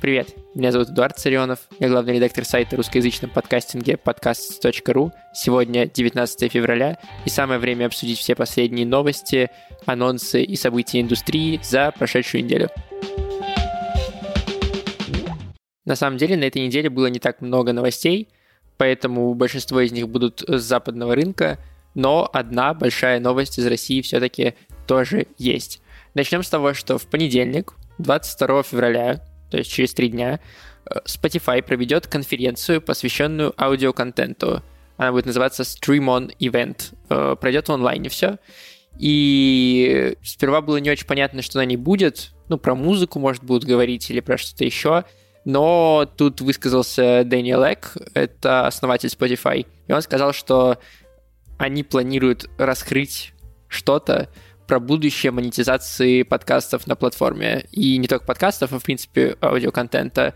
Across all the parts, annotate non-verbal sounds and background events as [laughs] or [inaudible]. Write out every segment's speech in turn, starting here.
Привет, меня зовут Эдуард Царионов, я главный редактор сайта русскоязычном подкастинге podcast.ru. Сегодня 19 февраля, и самое время обсудить все последние новости, анонсы и события индустрии за прошедшую неделю. На самом деле, на этой неделе было не так много новостей, поэтому большинство из них будут с западного рынка, но одна большая новость из России все-таки тоже есть. Начнем с того, что в понедельник, 22 февраля, то есть через три дня, э, Spotify проведет конференцию, посвященную аудиоконтенту. Она будет называться Stream On Event. Э, пройдет в онлайне все. И сперва было не очень понятно, что на ней будет. Ну, про музыку, может, будут говорить или про что-то еще. Но тут высказался Дэниел Эк, это основатель Spotify, и он сказал, что они планируют раскрыть что-то, про будущее монетизации подкастов на платформе. И не только подкастов, а в принципе аудиоконтента.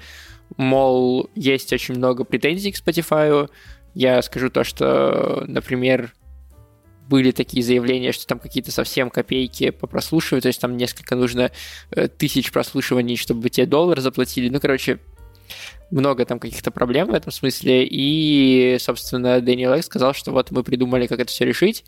Мол, есть очень много претензий к Spotify. Я скажу то, что, например, были такие заявления, что там какие-то совсем копейки по прослушиванию, то есть там несколько нужно э, тысяч прослушиваний, чтобы тебе доллар заплатили. Ну, короче, много там каких-то проблем в этом смысле. И, собственно, Дэниел Экс сказал, что вот мы придумали, как это все решить.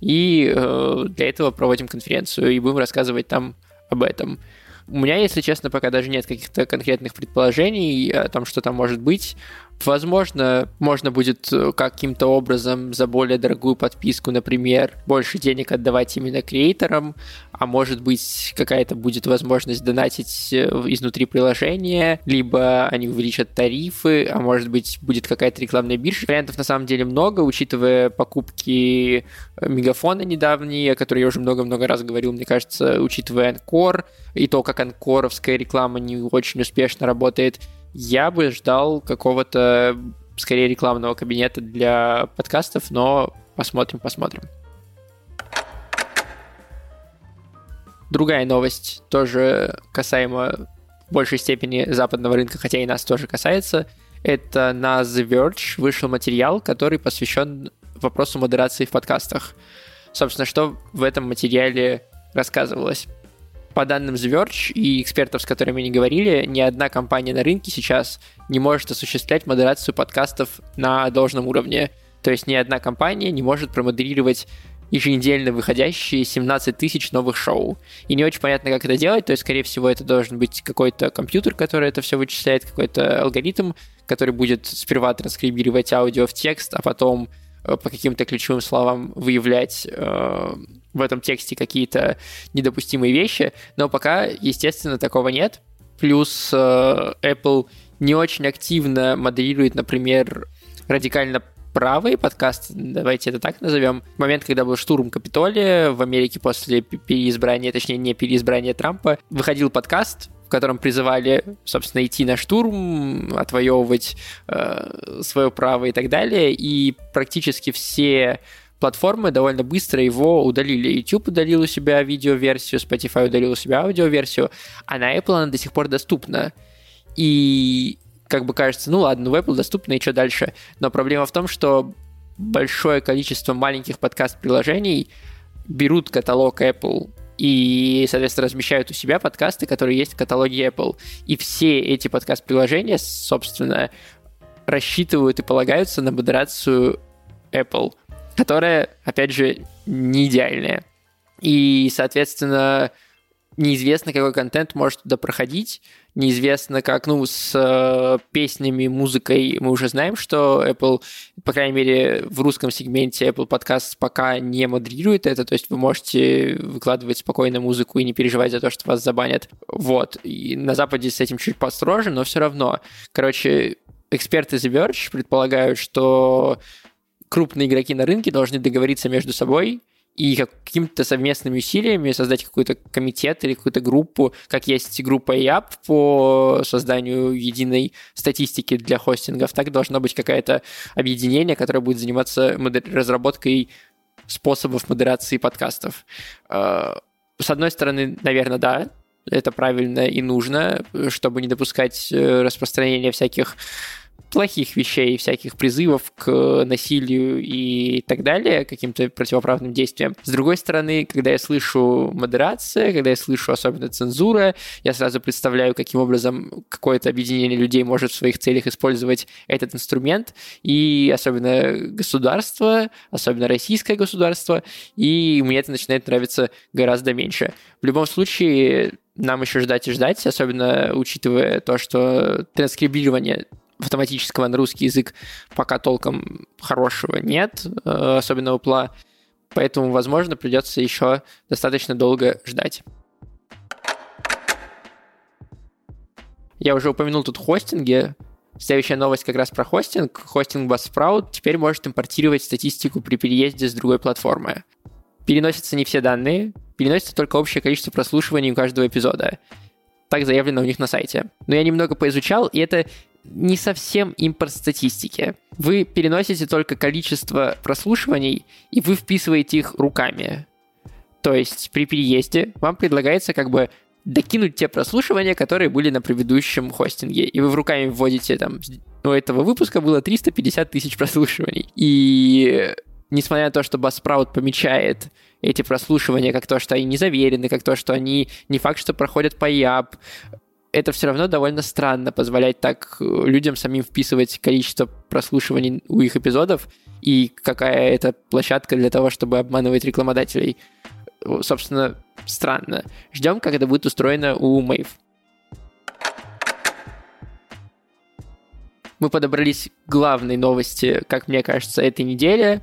И э, для этого проводим конференцию и будем рассказывать там об этом. У меня, если честно, пока даже нет каких-то конкретных предположений о том, что там может быть. Возможно, можно будет э, каким-то образом за более дорогую подписку, например, больше денег отдавать именно креаторам, а может быть какая-то будет возможность донатить э, изнутри приложения, либо они увеличат тарифы, а может быть будет какая-то рекламная биржа. Вариантов на самом деле много, учитывая покупки э, Мегафона недавние, о которой я уже много-много раз говорил, мне кажется, учитывая Анкор и то, как анкоровская реклама не очень успешно работает, я бы ждал какого-то, скорее, рекламного кабинета для подкастов, но посмотрим, посмотрим. Другая новость, тоже касаемо в большей степени западного рынка, хотя и нас тоже касается, это на The Verge вышел материал, который посвящен вопросу модерации в подкастах. Собственно, что в этом материале рассказывалось? По данным The Verge и экспертов, с которыми они говорили, ни одна компания на рынке сейчас не может осуществлять модерацию подкастов на должном уровне. То есть ни одна компания не может промодерировать еженедельно выходящие 17 тысяч новых шоу. И не очень понятно, как это делать, то есть, скорее всего, это должен быть какой-то компьютер, который это все вычисляет, какой-то алгоритм, который будет сперва транскрибировать аудио в текст, а потом Э, по каким-то ключевым словам выявлять э, в этом тексте какие-то недопустимые вещи, но пока, естественно, такого нет. Плюс э, Apple не очень активно модерирует, например, радикально правые подкасты, давайте это так назовем. В момент, когда был штурм Капитолия в Америке после переизбрания, точнее, не переизбрания Трампа, выходил подкаст, в котором призывали, собственно, идти на штурм, отвоевывать э, свое право и так далее. И практически все платформы довольно быстро его удалили. YouTube удалил у себя видеоверсию, Spotify удалил у себя аудиоверсию, а на Apple она до сих пор доступна. И как бы кажется, ну ладно, в Apple доступно, и что дальше? Но проблема в том, что большое количество маленьких подкаст-приложений берут каталог Apple и, соответственно, размещают у себя подкасты, которые есть в каталоге Apple. И все эти подкаст-приложения, собственно, рассчитывают и полагаются на модерацию Apple, которая, опять же, не идеальная. И, соответственно, неизвестно, какой контент может туда проходить, неизвестно как, ну, с э, песнями, музыкой мы уже знаем, что Apple, по крайней мере, в русском сегменте Apple Podcast пока не модерирует это, то есть вы можете выкладывать спокойно музыку и не переживать за то, что вас забанят. Вот. И на Западе с этим чуть построже, но все равно. Короче, эксперты The Verge предполагают, что крупные игроки на рынке должны договориться между собой и какими-то совместными усилиями создать какой-то комитет или какую-то группу, как есть группа IAP по созданию единой статистики для хостингов, так должно быть какое-то объединение, которое будет заниматься разработкой способов модерации подкастов. Э, с одной стороны, наверное, да, это правильно и нужно, чтобы не допускать э, распространения всяких плохих вещей, всяких призывов к насилию и так далее, каким-то противоправным действиям. С другой стороны, когда я слышу модерация, когда я слышу особенно цензура, я сразу представляю, каким образом какое-то объединение людей может в своих целях использовать этот инструмент, и особенно государство, особенно российское государство, и мне это начинает нравиться гораздо меньше. В любом случае, нам еще ждать и ждать, особенно учитывая то, что транскрибирование автоматического на русский язык пока толком хорошего нет, э, особенно у пла, поэтому, возможно, придется еще достаточно долго ждать. Я уже упомянул тут хостинги. Следующая новость как раз про хостинг. Хостинг Buzzsprout теперь может импортировать статистику при переезде с другой платформы. Переносятся не все данные, переносится только общее количество прослушиваний у каждого эпизода. Так заявлено у них на сайте. Но я немного поизучал, и это не совсем импорт статистики. Вы переносите только количество прослушиваний, и вы вписываете их руками. То есть при переезде вам предлагается как бы докинуть те прослушивания, которые были на предыдущем хостинге. И вы в руками вводите там, у этого выпуска было 350 тысяч прослушиваний. И несмотря на то, что Buzzsprout помечает эти прослушивания как то, что они не заверены, как то, что они не факт, что проходят по ЯП, это все равно довольно странно позволять так э, людям самим вписывать количество прослушиваний у их эпизодов и какая это площадка для того, чтобы обманывать рекламодателей. Собственно, странно. Ждем, как это будет устроено у Мэйв. Мы подобрались к главной новости, как мне кажется, этой недели,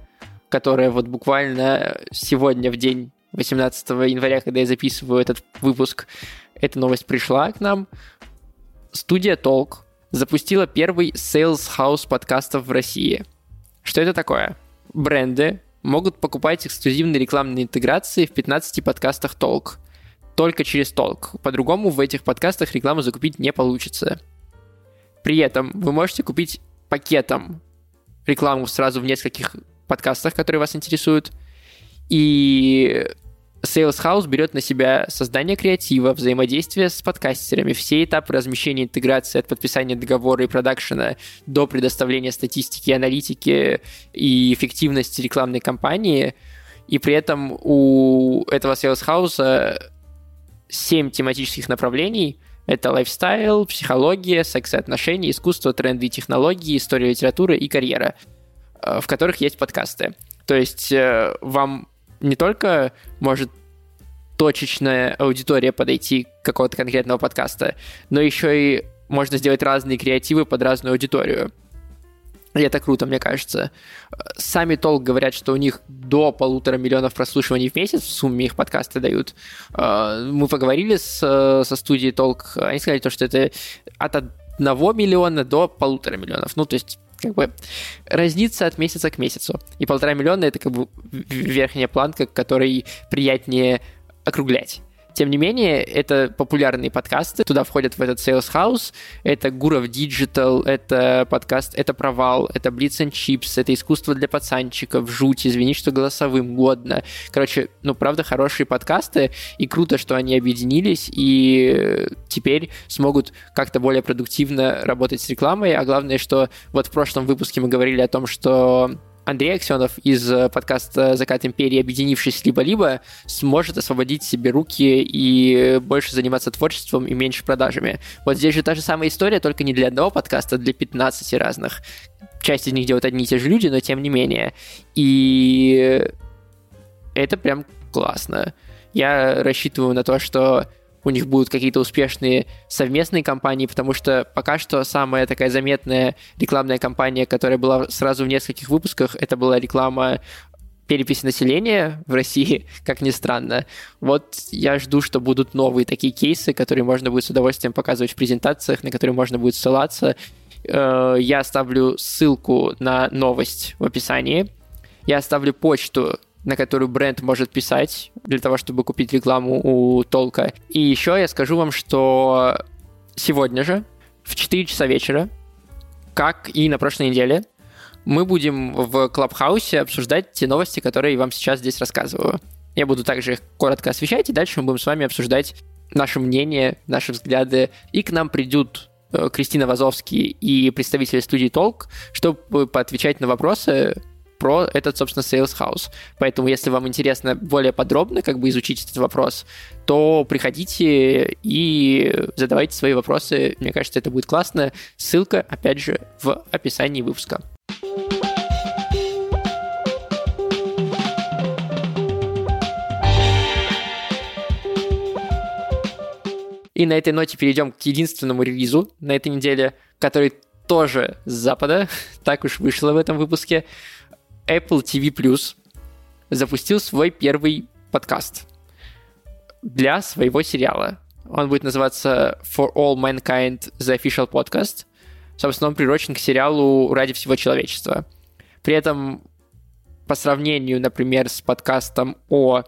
которая вот буквально сегодня, в день 18 января, когда я записываю этот выпуск, эта новость пришла к нам. Студия Толк запустила первый Sales House подкастов в России. Что это такое? Бренды могут покупать эксклюзивные рекламные интеграции в 15 подкастах Толк. Только через Толк. По-другому в этих подкастах рекламу закупить не получится. При этом вы можете купить пакетом рекламу сразу в нескольких подкастах, которые вас интересуют. И Sales House берет на себя создание креатива, взаимодействие с подкастерами, все этапы размещения интеграции от подписания договора и продакшена до предоставления статистики, аналитики и эффективности рекламной кампании. И при этом у этого Sales House 7 тематических направлений. Это лайфстайл, психология, секс и отношения, искусство, тренды и технологии, история литературы и карьера, э, в которых есть подкасты. То есть э, вам не только может точечная аудитория подойти к какого-то конкретного подкаста, но еще и можно сделать разные креативы под разную аудиторию. И это круто, мне кажется. Сами Толк говорят, что у них до полутора миллионов прослушиваний в месяц в сумме их подкасты дают. А, мы поговорили с, со студией Толк, они сказали, то, что это от одного миллиона до полутора миллионов. Ну, то есть как бы разница от месяца к месяцу. И полтора миллиона это как бы верхняя планка, которой приятнее округлять. Тем не менее, это популярные подкасты, туда входят в этот Sales House, это Гуров Digital, это подкаст «Это провал», это Blitz and Chips, это искусство для пацанчиков, жуть, извини, что голосовым, годно. Короче, ну, правда, хорошие подкасты, и круто, что они объединились, и теперь смогут как-то более продуктивно работать с рекламой, а главное, что вот в прошлом выпуске мы говорили о том, что Андрей Аксенов из э, подкаста «Закат империи», объединившись либо-либо, сможет освободить себе руки и больше заниматься творчеством и меньше продажами. Вот здесь же та же самая история, только не для одного подкаста, а для 15 разных. Часть из них делают одни и те же люди, но тем не менее. И это прям классно. Я рассчитываю на то, что у них будут какие-то успешные совместные кампании, потому что пока что самая такая заметная рекламная кампания, которая была сразу в нескольких выпусках, это была реклама переписи населения в России, [laughs] как ни странно. Вот я жду, что будут новые такие кейсы, которые можно будет с удовольствием показывать в презентациях, на которые можно будет ссылаться. Э, я оставлю ссылку на новость в описании. Я оставлю почту на которую бренд может писать для того, чтобы купить рекламу у Толка. И еще я скажу вам, что сегодня же в 4 часа вечера, как и на прошлой неделе, мы будем в Клабхаусе обсуждать те новости, которые я вам сейчас здесь рассказываю. Я буду также их коротко освещать, и дальше мы будем с вами обсуждать наше мнение, наши взгляды. И к нам придут э, Кристина Вазовский и представители студии Толк, чтобы поотвечать на вопросы про этот, собственно, Sales House. Поэтому, если вам интересно более подробно как бы изучить этот вопрос, то приходите и задавайте свои вопросы. Мне кажется, это будет классно. Ссылка, опять же, в описании выпуска. И на этой ноте перейдем к единственному релизу на этой неделе, который тоже с Запада, [laughs] так уж вышло в этом выпуске. Apple TV Plus запустил свой первый подкаст для своего сериала. Он будет называться For All Mankind The Official Podcast. Собственно, он приурочен к сериалу «Ради всего человечества». При этом по сравнению, например, с подкастом о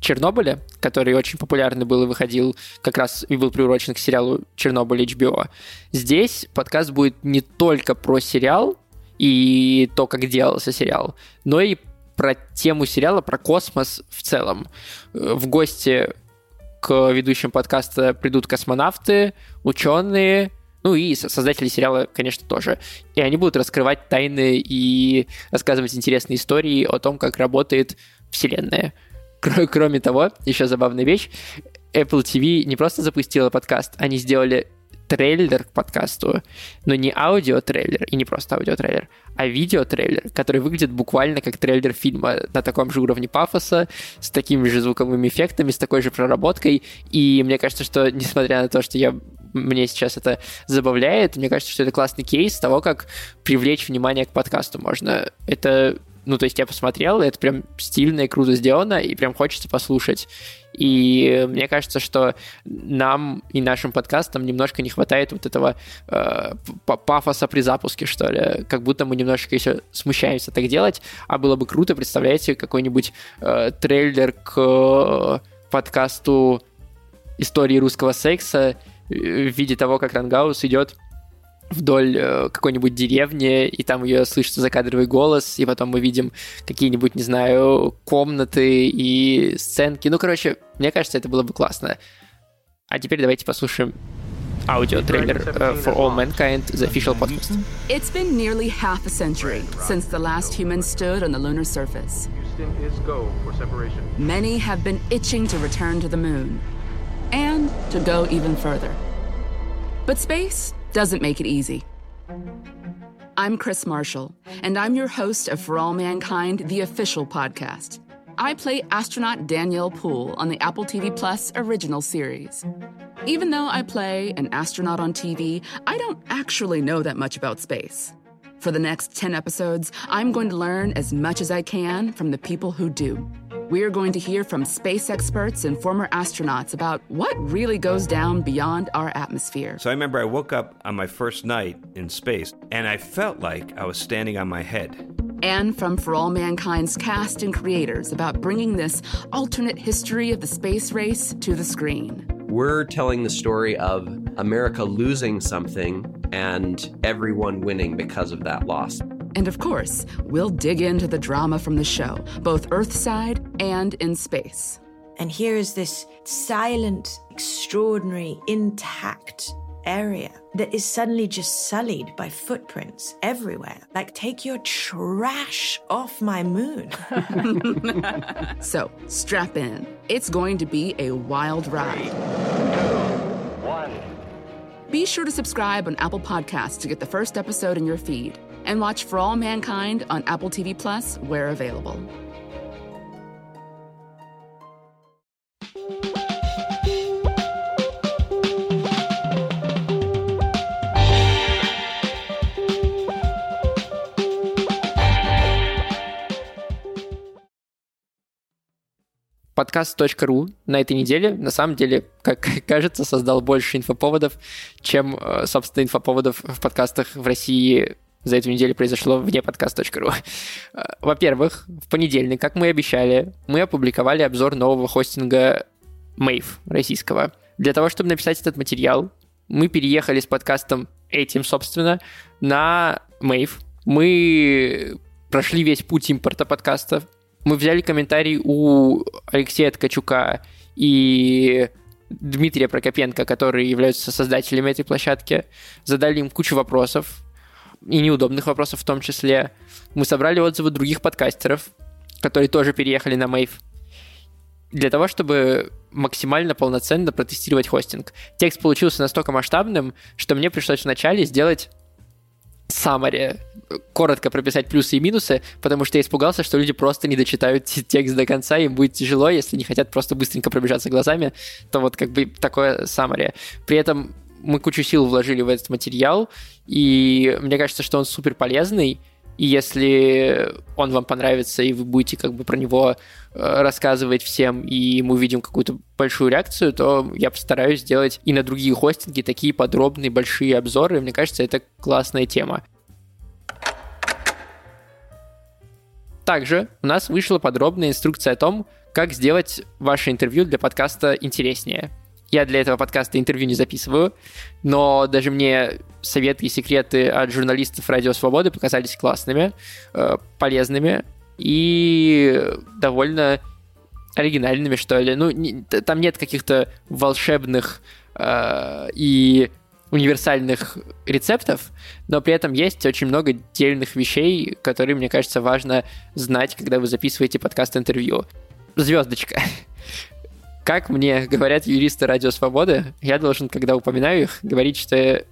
Чернобыле, который очень популярный был и выходил как раз и был приурочен к сериалу Чернобыль HBO. Здесь подкаст будет не только про сериал и то, как делался сериал, но и про тему сериала, про космос в целом. В гости к ведущим подкаста придут космонавты, ученые, ну и создатели сериала, конечно, тоже. И они будут раскрывать тайны и рассказывать интересные истории о том, как работает Вселенная. Кроме того, еще забавная вещь, Apple TV не просто запустила подкаст, они сделали трейлер к подкасту, но не аудио-трейлер и не просто аудио-трейлер, а видео-трейлер, который выглядит буквально как трейлер фильма на таком же уровне пафоса, с такими же звуковыми эффектами, с такой же проработкой. И мне кажется, что несмотря на то, что я мне сейчас это забавляет, мне кажется, что это классный кейс того, как привлечь внимание к подкасту можно. Это ну, то есть я посмотрел, это прям стильно и круто сделано, и прям хочется послушать. И мне кажется, что нам и нашим подкастам немножко не хватает вот этого э, пафоса при запуске, что ли. Как будто мы немножко еще смущаемся так делать, а было бы круто, представляете, какой-нибудь э, трейлер к э, подкасту истории русского секса э, в виде того, как Рангаус идет вдоль э, какой-нибудь деревни, и там ее слышится закадровый голос, и потом мы видим какие-нибудь, не знаю, комнаты и сценки. Ну, короче, мне кажется, это было бы классно. А теперь давайте послушаем аудиотрейлер uh, For All Mankind, the official podcast. It's been nearly half a century since the last human stood on the lunar surface. Many have been itching to return to the moon and to go even further. But space doesn't make it easy. I'm Chris Marshall, and I'm your host of For All Mankind, the official podcast. I play astronaut Danielle Poole on the Apple TV Plus original series. Even though I play an astronaut on TV, I don't actually know that much about space. For the next 10 episodes, I'm going to learn as much as I can from the people who do. We're going to hear from space experts and former astronauts about what really goes down beyond our atmosphere. So I remember I woke up on my first night in space and I felt like I was standing on my head. And from For All Mankind's cast and creators about bringing this alternate history of the space race to the screen. We're telling the story of America losing something and everyone winning because of that loss. And of course, we'll dig into the drama from the show, both Earthside and in space. And here is this silent, extraordinary, intact area that is suddenly just sullied by footprints everywhere. Like, take your trash off my moon. [laughs] [laughs] so, strap in. It's going to be a wild ride. Three, two, one. Be sure to subscribe on Apple Podcasts to get the first episode in your feed and watch For All Mankind on Apple TV Plus where available. подкаст.ру на этой неделе, на самом деле, как [laughs] кажется, создал больше инфоповодов, чем, э, собственно, инфоповодов в подкастах в России за эту неделю произошло вне подкаст.ру. Э, во-первых, в понедельник, как мы и обещали, мы опубликовали обзор нового хостинга Mave российского. Для того, чтобы написать этот материал, мы переехали с подкастом этим, собственно, на Mave. Мы прошли весь путь импорта подкаста. Мы взяли комментарий у Алексея Ткачука и Дмитрия Прокопенко, которые являются создателями этой площадки. Задали им кучу вопросов, и неудобных вопросов в том числе. Мы собрали отзывы других подкастеров, которые тоже переехали на Мейв для того, чтобы максимально полноценно протестировать хостинг. Текст получился настолько масштабным, что мне пришлось вначале сделать summary, коротко прописать плюсы и минусы, потому что я испугался, что люди просто не дочитают текст до конца, им будет тяжело, если не хотят просто быстренько пробежаться глазами, то вот как бы такое summary. При этом мы кучу сил вложили в этот материал, и мне кажется, что он супер полезный, и если он вам понравится, и вы будете как бы про него э, рассказывать всем, и мы увидим какую-то большую реакцию, то я постараюсь сделать и на другие хостинги такие подробные большие обзоры. Мне кажется, это классная тема. Также у нас вышла подробная инструкция о том, как сделать ваше интервью для подкаста интереснее. Я для этого подкаста интервью не записываю, но даже мне советы и секреты от журналистов Радио Свободы показались классными, э, полезными и довольно оригинальными, что ли. Ну, не, там нет каких-то волшебных э, и универсальных рецептов, но при этом есть очень много дельных вещей, которые, мне кажется, важно знать, когда вы записываете подкаст-интервью. Звездочка. [laughs] Как мне говорят юристы Радио Свободы, я должен, когда упоминаю их, говорить, что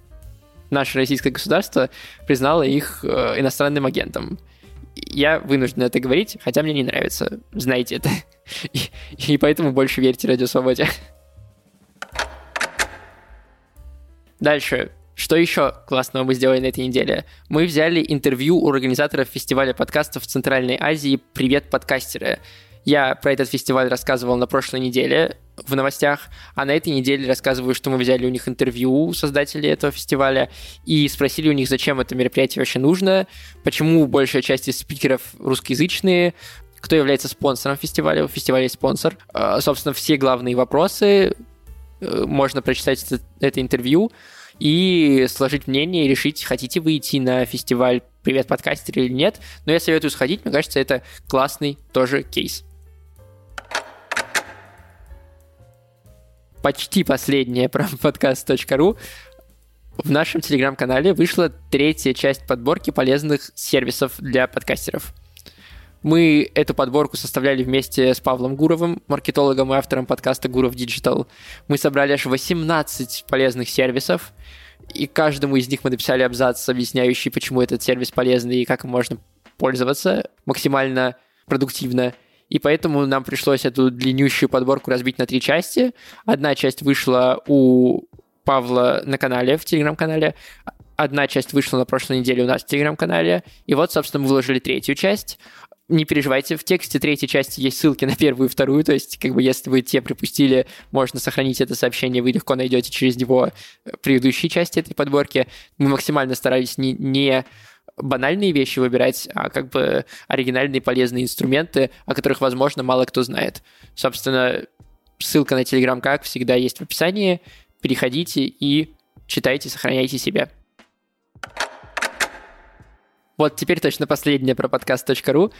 наше российское государство признало их э, иностранным агентом. Я вынужден это говорить, хотя мне не нравится. Знаете это. [laughs] И, и поэтому больше верьте Радио Свободе. Дальше. Что еще классного мы сделали на этой неделе? Мы взяли интервью у организаторов фестиваля подкастов в Центральной Азии «Привет, подкастеры». Я про этот фестиваль рассказывал на прошлой неделе в новостях, а на этой неделе рассказываю, что мы взяли у них интервью у создателей этого фестиваля и спросили у них, зачем это мероприятие вообще нужно, почему большая часть из спикеров русскоязычные, кто является спонсором фестиваля, у фестиваля есть спонсор. А, собственно, все главные вопросы э, можно прочитать это, это интервью и сложить мнение и решить, хотите вы идти на фестиваль «Привет, подкастер» или нет. Но я советую сходить, мне кажется, это классный тоже кейс. Почти последняя про подкаст.ру, в нашем телеграм-канале вышла третья часть подборки полезных сервисов для подкастеров. Мы эту подборку составляли вместе с Павлом Гуровым, маркетологом и автором подкаста Гуров Digital. Мы собрали аж 18 полезных сервисов, и каждому из них мы написали абзац, объясняющий, почему этот сервис полезный и как им можно пользоваться максимально продуктивно – и поэтому нам пришлось эту длиннющую подборку разбить на три части. Одна часть вышла у Павла на канале, в телеграм-канале, одна часть вышла на прошлой неделе у нас в телеграм-канале, и вот, собственно, мы выложили третью часть. Не переживайте, в тексте третьей части есть ссылки на первую и вторую, то есть, как бы, если вы те пропустили, можно сохранить это сообщение, вы легко найдете через него предыдущие части этой подборки. Мы максимально старались не, не банальные вещи выбирать, а как бы оригинальные полезные инструменты, о которых, возможно, мало кто знает. Собственно, ссылка на Telegram, как всегда, есть в описании. Переходите и читайте, сохраняйте себя. Вот теперь точно последнее про подкаст.ру.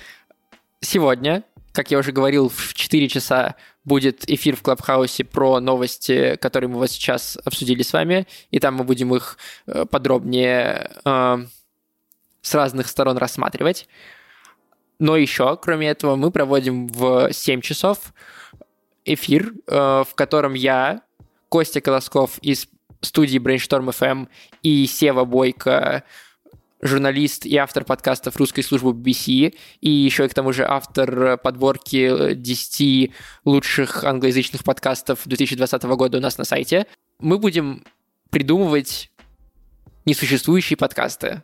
Сегодня, как я уже говорил, в 4 часа будет эфир в Клабхаусе про новости, которые мы вот сейчас обсудили с вами, и там мы будем их э, подробнее э, с разных сторон рассматривать. Но еще, кроме этого, мы проводим в 7 часов эфир, э, в котором я, Костя Колосков из студии Brainstorm FM и Сева Бойко, журналист и автор подкастов русской службы BBC, и еще и к тому же автор подборки 10 лучших англоязычных подкастов 2020 года у нас на сайте. Мы будем придумывать несуществующие подкасты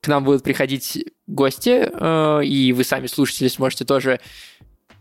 к нам будут приходить гости, э, и вы сами, слушатели, сможете тоже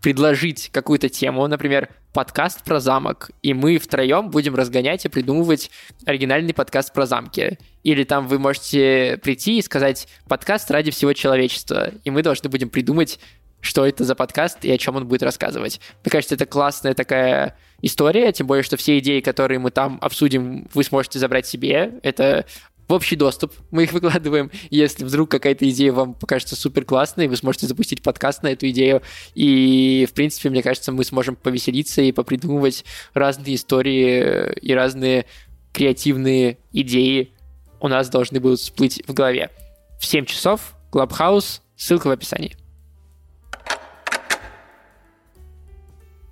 предложить какую-то тему, например, подкаст про замок, и мы втроем будем разгонять и придумывать оригинальный подкаст про замки. Или там вы можете прийти и сказать подкаст ради всего человечества, и мы должны будем придумать, что это за подкаст и о чем он будет рассказывать. Мне кажется, это классная такая история, тем более, что все идеи, которые мы там обсудим, вы сможете забрать себе. Это в общий доступ. Мы их выкладываем, если вдруг какая-то идея вам покажется супер классной, вы сможете запустить подкаст на эту идею. И, в принципе, мне кажется, мы сможем повеселиться и попридумывать разные истории и разные креативные идеи у нас должны будут всплыть в голове. В 7 часов Clubhouse, ссылка в описании.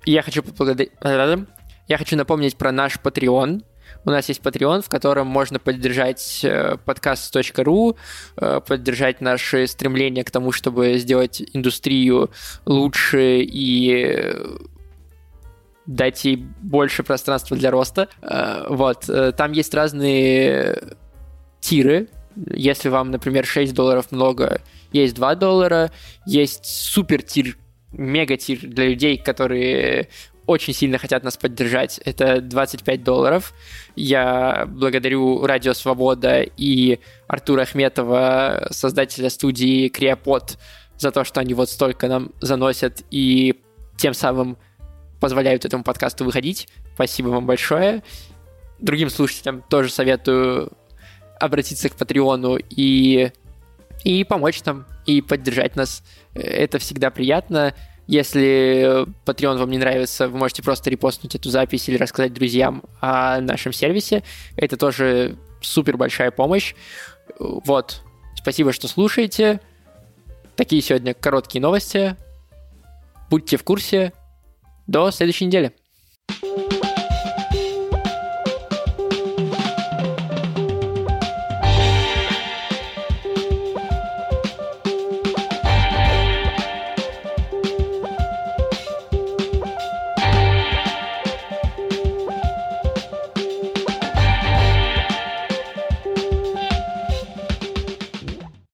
Я хочу поблагодарить... Я хочу напомнить про наш Patreon. У нас есть Patreon, в котором можно поддержать э, подкаст.ру, э, поддержать наши стремления к тому, чтобы сделать индустрию лучше и дать ей больше пространства для роста. Э, вот. Там есть разные тиры. Если вам, например, 6 долларов много, есть 2 доллара. Есть супер тир, мега тир для людей, которые очень сильно хотят нас поддержать. Это 25 долларов. Я благодарю Радио Свобода и Артура Ахметова, создателя студии Криопод, за то, что они вот столько нам заносят и тем самым позволяют этому подкасту выходить. Спасибо вам большое. Другим слушателям тоже советую обратиться к Патреону и, и помочь нам, и поддержать нас. Это всегда приятно. Если Patreon вам не нравится, вы можете просто репостнуть эту запись или рассказать друзьям о нашем сервисе. Это тоже супер большая помощь. Вот. Спасибо, что слушаете. Такие сегодня короткие новости. Будьте в курсе. До следующей недели.